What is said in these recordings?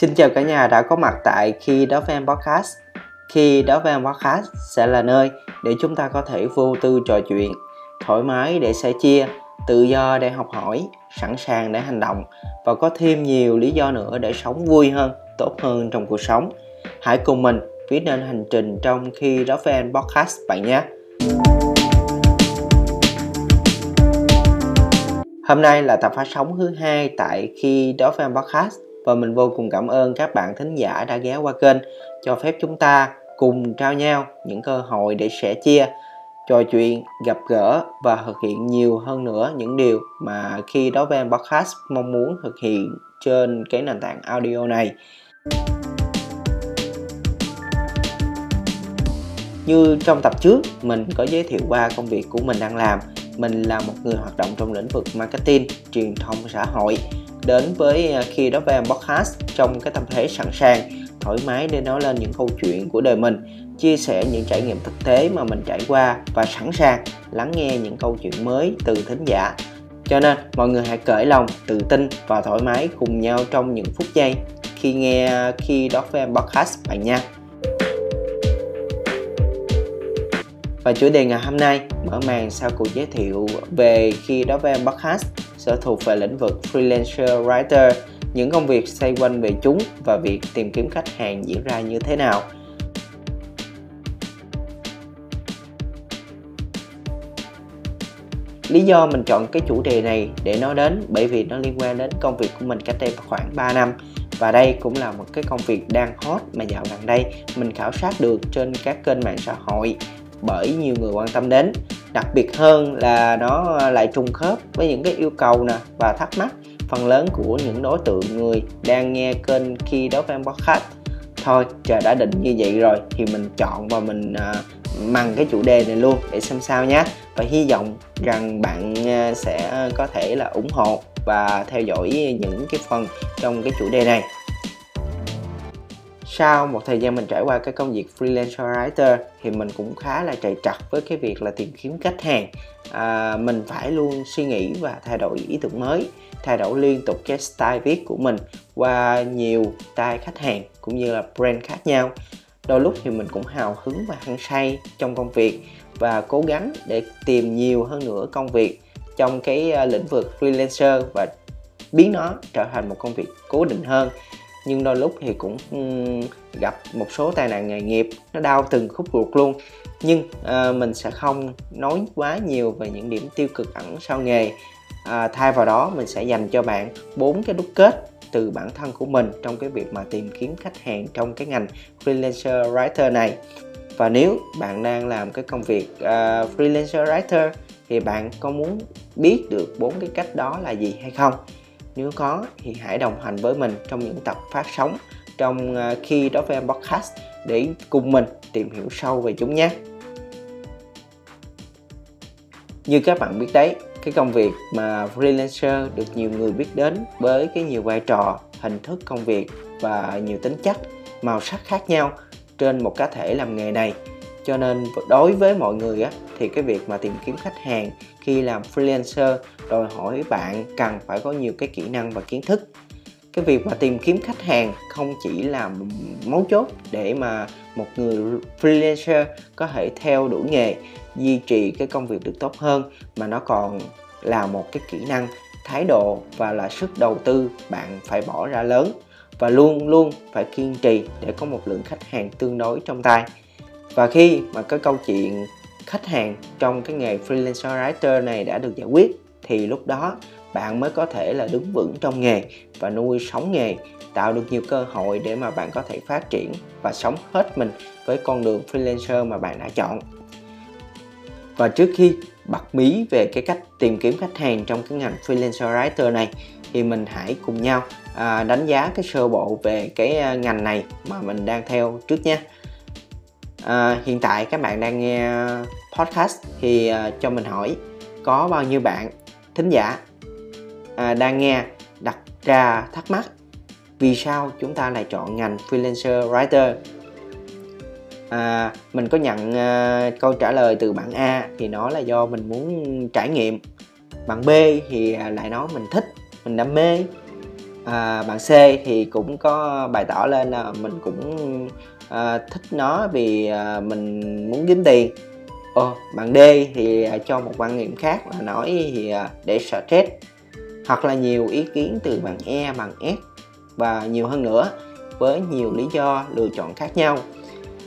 Xin chào cả nhà đã có mặt tại Khi Đó fan Podcast. Khi Đó fan Podcast sẽ là nơi để chúng ta có thể vô tư trò chuyện Thoải mái để sẻ chia, tự do để học hỏi, sẵn sàng để hành động Và có thêm nhiều lý do nữa để sống vui hơn, tốt hơn trong cuộc sống. Hãy cùng mình viết nên hành trình trong Khi Đó fan Podcast bạn nhé. Hôm nay là tập phát sóng thứ hai tại khi đó fan podcast và mình vô cùng cảm ơn các bạn thính giả đã ghé qua kênh, cho phép chúng ta cùng trao nhau những cơ hội để sẻ chia, trò chuyện, gặp gỡ và thực hiện nhiều hơn nữa những điều mà khi đó với podcast mong muốn thực hiện trên cái nền tảng audio này. Như trong tập trước, mình có giới thiệu qua công việc của mình đang làm. Mình là một người hoạt động trong lĩnh vực marketing, truyền thông xã hội đến với à, khi đó về podcast trong cái tâm thế sẵn sàng, thoải mái để nói lên những câu chuyện của đời mình, chia sẻ những trải nghiệm thực tế mà mình trải qua và sẵn sàng lắng nghe những câu chuyện mới từ thính giả. Cho nên, mọi người hãy cởi lòng, tự tin và thoải mái cùng nhau trong những phút giây khi nghe à, khi đó với podcast bạn nha. Và chủ đề ngày hôm nay mở màn sau cuộc giới thiệu về khi đó với em podcast sở thuộc về lĩnh vực freelancer writer, những công việc xoay quanh về chúng và việc tìm kiếm khách hàng diễn ra như thế nào. Lý do mình chọn cái chủ đề này để nói đến bởi vì nó liên quan đến công việc của mình cách đây khoảng 3 năm. Và đây cũng là một cái công việc đang hot mà dạo gần đây mình khảo sát được trên các kênh mạng xã hội bởi nhiều người quan tâm đến đặc biệt hơn là nó lại trùng khớp với những cái yêu cầu nè và thắc mắc phần lớn của những đối tượng người đang nghe kênh khi đó fan podcast. Thôi trời đã định như vậy rồi thì mình chọn và mình à, uh, mằng cái chủ đề này luôn để xem sao nhé và hy vọng rằng bạn uh, sẽ có thể là ủng hộ và theo dõi những cái phần trong cái chủ đề này sau một thời gian mình trải qua cái công việc freelancer writer thì mình cũng khá là trầy trật với cái việc là tìm kiếm khách hàng. À, mình phải luôn suy nghĩ và thay đổi ý tưởng mới thay đổi liên tục cái style viết của mình qua nhiều style khách hàng cũng như là brand khác nhau. Đôi lúc thì mình cũng hào hứng và hăng say trong công việc và cố gắng để tìm nhiều hơn nữa công việc trong cái à, lĩnh vực freelancer và biến nó trở thành một công việc cố định hơn nhưng đôi lúc thì cũng ừ, gặp một số tai nạn nghề nghiệp nó đau từng khúc ruột luôn. Nhưng à, mình sẽ không nói quá nhiều về những điểm tiêu cực ẩn sau nghề. À, thay vào đó mình sẽ dành cho bạn bốn cái đúc kết từ bản thân của mình trong cái việc mà tìm kiếm khách hàng trong cái ngành freelancer writer này. Và nếu bạn đang làm cái công việc uh, freelancer writer thì bạn có muốn biết được bốn cái cách đó là gì hay không? Nếu có thì hãy đồng hành với mình trong những tập phát sóng trong ờ, khi đó với podcast để cùng mình tìm hiểu sâu về chúng nhé. Như các bạn biết đấy, cái công việc mà freelancer được nhiều người biết đến với cái nhiều vai trò, hình thức công việc và nhiều tính chất màu sắc khác nhau trên một cá thể làm nghề này. Cho nên đối với mọi người á, thì cái việc mà tìm kiếm khách hàng khi làm freelancer đòi hỏi bạn cần phải có nhiều cái kỹ năng và kiến thức. Cái việc mà tìm kiếm khách hàng không chỉ là mấu chốt để mà một người freelancer có thể theo đuổi nghề, duy trì cái công việc được tốt hơn, mà nó còn là một cái kỹ năng, thái độ và là sức đầu tư bạn phải bỏ ra lớn và luôn luôn phải kiên trì để có một lượng khách hàng tương đối trong tay. Và khi mà cái câu chuyện khách hàng trong cái nghề freelancer writer này đã được giải quyết thì lúc đó bạn mới có thể là đứng vững trong nghề và nuôi sống nghề tạo được nhiều cơ hội để mà bạn có thể phát triển và sống hết mình với con đường freelancer mà bạn đã chọn và trước khi bật mí về cái cách tìm kiếm khách hàng trong cái ngành freelancer writer này thì mình hãy cùng nhau à, đánh giá cái sơ bộ về cái à, ngành này mà mình đang theo trước nhé. à, hiện tại các bạn đang nghe podcast thì à, cho mình hỏi có bao nhiêu bạn thính giả à, đang nghe đặt ra thắc mắc vì sao chúng ta lại chọn ngành freelancer writer. À, mình có nhận à, câu trả lời từ bạn A thì nó là do mình muốn trải nghiệm. Bạn B thì lại nói mình thích mình đam mê. À, bạn C thì cũng có bày tỏ lên là mình cũng à, thích nó vì à, mình muốn kiếm tiền. Ờ, bạn D thì à, cho một quan niệm khác là nói thì để stress hoặc là nhiều ý kiến từ bạn E, bạn S và nhiều hơn nữa với nhiều lý do lựa chọn khác nhau.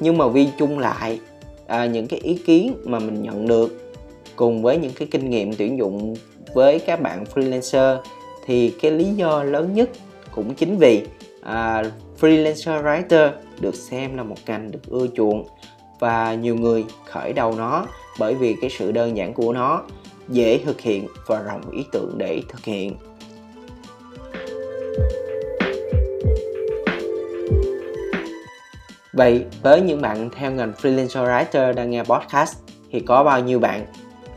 Nhưng mà vi chung lại à, những cái ý kiến mà mình nhận được cùng với những cái kinh nghiệm tuyển dụng với các bạn freelancer thì cái lý do lớn nhất cũng chính vì à, freelancer writer được xem là một ngành được ưa chuộng và nhiều người khởi đầu nó bởi vì cái sự đơn giản của nó dễ thực hiện và rộng ý tưởng để thực hiện. Vậy với những bạn theo ngành freelancer writer đang nghe podcast thì có bao nhiêu bạn?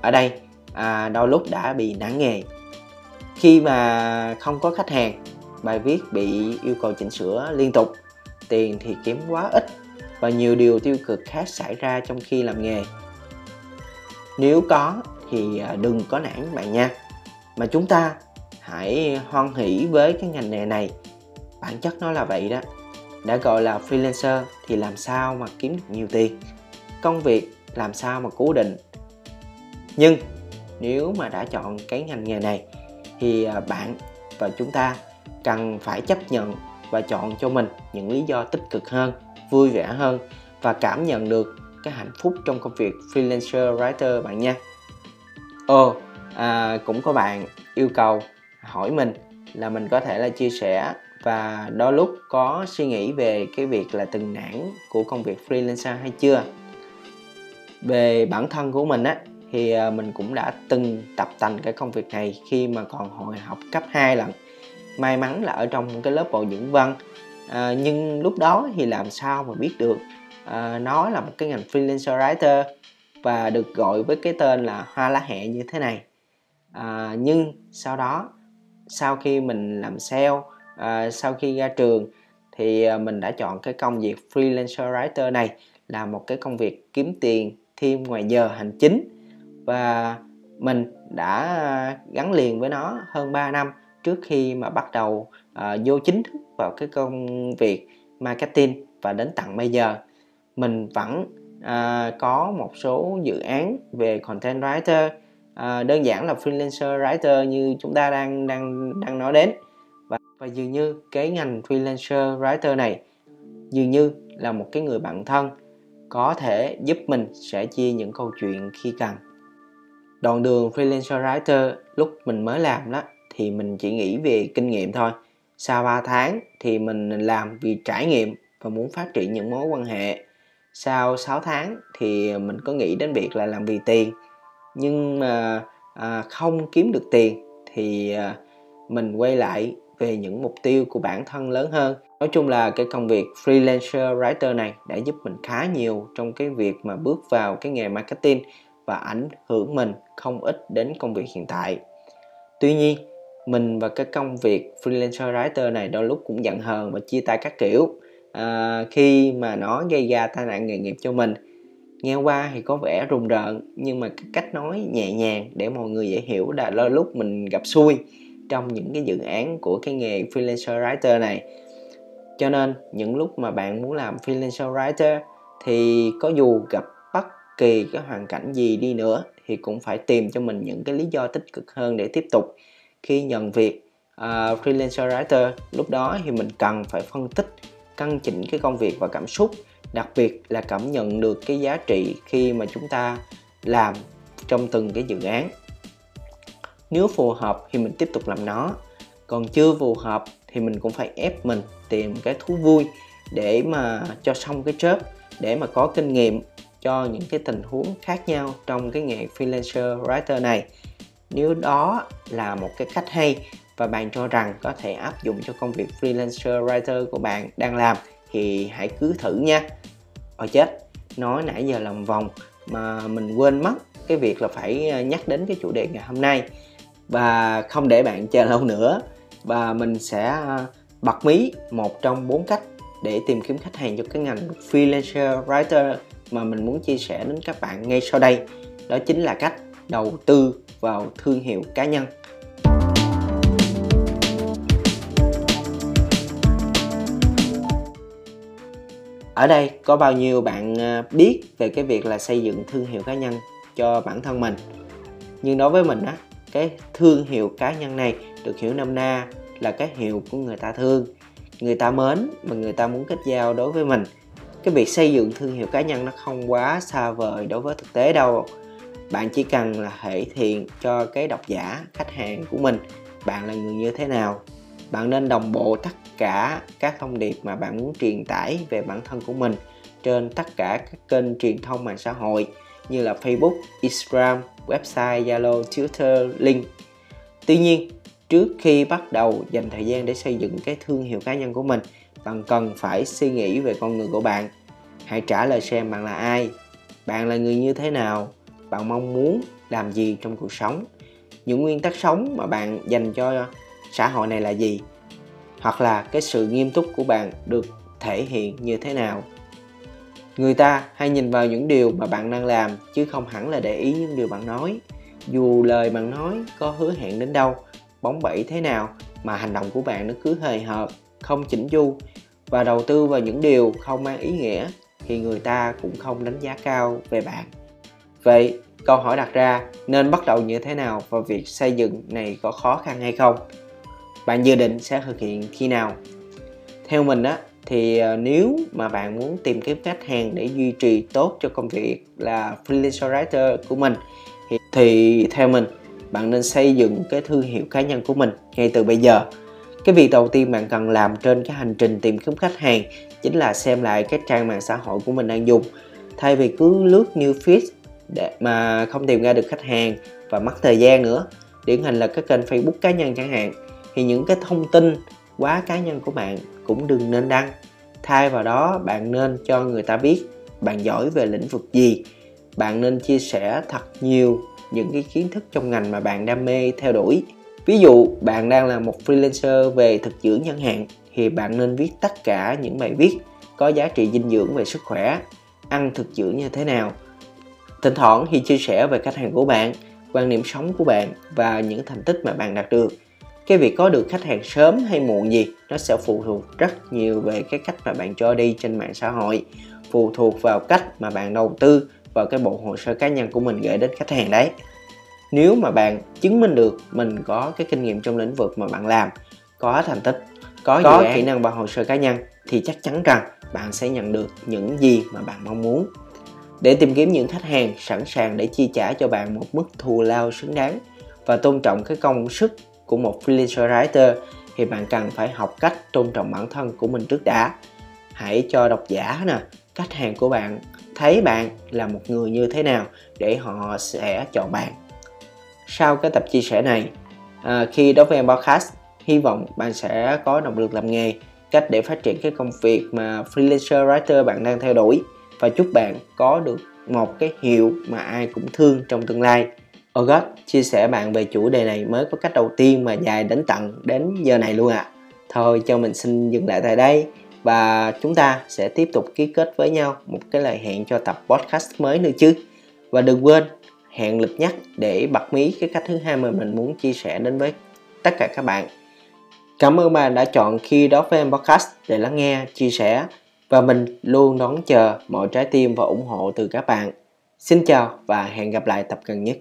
Ở đây à, đôi lúc đã bị nản nghề. Khi mà không có khách hàng bài viết bị yêu cầu chỉnh sửa liên tục tiền thì kiếm quá ít và nhiều điều tiêu cực khác xảy ra trong khi làm nghề. Nếu có thì à, đừng có nản bạn nha. Mà chúng ta hãy hoan hỷ với cái ngành nghề này. Bản chất nó là vậy đó. Đã gọi là freelancer thì làm sao mà kiếm được nhiều tiền? Công việc làm sao mà cố định? Nhưng nếu mà đã chọn cái ngành nghề này thì à, bạn và chúng ta cần phải chấp nhận và chọn cho mình những lý do tích cực hơn vui vẻ hơn và cảm nhận được cái hạnh phúc trong công việc freelancer writer bạn nha. Ồ à, cũng có bạn yêu cầu hỏi mình là mình có thể là chia sẻ và đôi lúc có suy nghĩ về cái việc là từng nản của công việc freelancer hay chưa? Về bản thân của mình á thì à, mình cũng đã từng tập tành cái công việc này khi mà còn hồi học cấp 2 lần. May mắn là ở trong cái lớp bồi dưỡng văn à, nhưng lúc đó thì làm sao mà biết được? À, nó là một cái ngành freelancer writer và được gọi với cái tên là hoa lá hẹ như thế này. À, nhưng sau đó sau khi mình làm sale à, sau khi ra trường thì à, mình đã chọn cái công việc freelancer writer này là một cái công việc kiếm tiền thêm ngoài giờ hành chính. Và mình đã gắn liền với nó hơn 3 năm trước khi mà bắt đầu uh, vô chính thức vào cái công việc marketing và đến tận bây giờ. Mình vẫn à, có một số dự án về content writer à, đơn giản là freelancer writer như chúng ta đang đang đang nói đến. Và và dường như cái ngành freelancer writer này dường như là một cái người bạn thân có thể giúp mình sẻ chia những câu chuyện khi cần. Đoạn đường freelancer writer lúc mình mới làm đó thì mình chỉ nghĩ về kinh nghiệm thôi sau 3 tháng thì mình làm vì trải nghiệm và muốn phát triển những mối quan hệ. Sau 6 tháng thì mình có nghĩ đến việc là làm vì tiền. Nhưng mà à, không kiếm được tiền thì à, mình quay lại về những mục tiêu của bản thân lớn hơn. Nói chung là cái công việc freelancer writer này đã giúp mình khá nhiều trong cái việc mà bước vào cái nghề marketing và ảnh hưởng mình không ít đến công việc hiện tại. Tuy nhiên mình và cái công việc freelancer writer này đôi lúc cũng giận hờn và chia tay các kiểu. À, khi mà nó gây ra tai nạn nghề nghiệp cho mình nghe qua thì có vẻ rùng rợn nhưng mà cái cách nói nhẹ nhàng để mọi người dễ hiểu là đôi lúc mình gặp xui trong những cái dự án của cái nghề freelancer writer này. Cho nên những lúc mà bạn muốn làm freelancer writer thì có dù gặp bất kỳ cái hoàn cảnh gì đi nữa thì cũng phải tìm cho mình những cái lý do tích cực hơn để tiếp tục khi nhận việc uh, freelancer writer lúc đó thì mình cần phải phân tích căn chỉnh cái công việc và cảm xúc đặc biệt là cảm nhận được cái giá trị khi mà chúng ta làm trong từng cái dự án. Nếu phù hợp thì mình tiếp tục làm nó còn chưa phù hợp thì mình cũng phải ép mình tìm cái thú vui để mà cho xong cái job để mà có kinh nghiệm cho những cái tình huống khác nhau trong cái nghề freelancer writer này nếu đó là một cái cách hay và bạn cho rằng có thể áp dụng cho công việc freelancer writer của bạn đang làm, thì hãy cứ thử nha. Ôi chết, nói nãy giờ lòng vòng mà mình quên mất cái việc là phải ờ, nhắc đến cái chủ đề ngày hôm nay. Và không để bạn chờ lâu nữa và mình sẽ ờ, bật mí một trong bốn cách để tìm kiếm khách hàng cho cái ngành freelancer writer mà mình muốn chia sẻ đến các bạn ngay sau đây. Đó chính là cách đầu tư vào thương hiệu cá nhân. Ở đây có bao nhiêu bạn à, biết về cái việc là xây dựng thương hiệu cá nhân cho bản thân mình? Nhưng đối với mình á, cái thương hiệu cá nhân này được hiểu năm na là cái hiệu của người ta thương. Người ta mến mà người ta muốn kết giao đối với mình. Cái việc xây dựng thương hiệu cá nhân nó không quá xa vời đối với thực tế đâu bạn chỉ cần là thể hiện cho cái độc giả khách hàng của mình bạn là người như thế nào bạn nên đồng bộ tất cả các thông điệp mà bạn muốn truyền tải về bản thân của mình trên tất cả các kênh truyền thông mạng xã hội như là Facebook, Instagram, website, Zalo, Twitter, Link. Tuy nhiên, trước khi bắt đầu dành thời gian để xây dựng cái thương hiệu cá nhân của mình, bạn cần phải suy nghĩ về con người của bạn. Hãy trả lời xem bạn là ai, bạn là người như thế nào, bạn mong muốn làm gì trong cuộc sống, những nguyên tắc sống mà bạn dành cho xã hội này là gì? Hoặc là cái sự nghiêm túc của bạn được thể hiện như thế nào? Người ta hay nhìn vào những điều mà bạn đang làm chứ không hẳn là để ý những điều bạn nói. Dù lời bạn nói có hứa hẹn đến đâu bóng bẩy thế nào mà hành động của bạn nó cứ hời hợt không chỉnh chu. Và đầu tư vào những điều không mang ý nghĩa thì người ta cũng không đánh giá cao về bạn. Vậy câu hỏi đặt ra nên bắt đầu như thế nào và việc xây dựng này có khó khăn hay không? Bạn dự định sẽ thực hiện khi nào? Theo mình á thì ờ, nếu mà bạn muốn tìm kiếm khách hàng để duy trì tốt cho công việc là freelancer writer của mình thì, thì theo mình bạn nên xây dựng cái thương hiệu cá nhân của mình ngay từ bây giờ. Cái việc đầu tiên bạn cần làm trên cái hành trình tìm kiếm khách hàng chính là xem lại cái trang mạng xã hội của mình đang dùng. Thay vì cứ lướt new feed để mà không tìm ra được khách hàng và mất thời gian nữa. Điển hình là các kênh facebook cá nhân chẳng hạn. Thì những cái thông tin quá cá nhân của bạn cũng đừng nên đăng. Thay vào đó, bạn nên cho người ta biết bạn giỏi về lĩnh vực gì. Bạn nên chia sẻ thật nhiều những cái kiến thức trong ngành mà bạn đam mê theo đuổi. Ví dụ, bạn đang là một freelancer về thực dưỡng chẳng hạn, thì bạn nên viết tất cả những bài viết có giá trị dinh dưỡng về sức khỏe, ăn thực dưỡng như thế nào thỉnh thoảng thì chia sẻ về khách hàng của bạn quan niệm sống của bạn và những thành tích mà bạn đạt được. Cái việc có được khách hàng sớm hay muộn gì nó sẽ phụ thuộc rất nhiều về cái cách mà bạn cho đi trên mạng xã hội phụ thuộc vào cách mà bạn đầu tư vào cái bộ hồ sơ cá nhân của mình gửi đến khách hàng đấy. Nếu mà bạn chứng minh được mình có cái kinh nghiệm trong lĩnh vực mà bạn làm có thành tích có, có kỹ năng và hồ sơ cá nhân thì chắc chắn rằng bạn sẽ nhận được những gì mà bạn mong muốn để tìm kiếm những khách hàng sẵn sàng để chi trả cho bạn một mức thù lao xứng đáng và tôn trọng cái công sức của một freelancer writer thì bạn cần phải học cách tôn trọng bản thân của mình trước đã. Hãy cho độc giả nè khách hàng của bạn thấy bạn là một người như thế nào để họ sẽ chọn bạn. Sau cái tập chia sẻ này à, khi đối với em podcast hy vọng bạn sẽ có động lực làm nghề cách để phát triển cái công việc mà freelancer writer bạn đang theo đuổi và chúc bạn có được một cái hiệu mà ai cũng thương trong tương lai August chia sẻ bạn về chủ đề này mới có cách đầu tiên mà dài đến tận đến giờ này luôn ạ. À. Thôi cho mình xin dừng lại tại đây và chúng ta sẽ tiếp tục ký kết với nhau một cái lời hẹn cho tập podcast mới nữa chứ. Và đừng quên hẹn lịch nhắc để bật mí cái cách thứ hai mà mình muốn chia sẻ đến với tất cả các bạn. Cảm ơn bạn đã chọn khi đó với em podcast để lắng nghe, chia sẻ và mình luôn đón chờ mọi trái tim và ủng hộ từ các bạn. Xin chào và hẹn gặp lại tập gần nhất.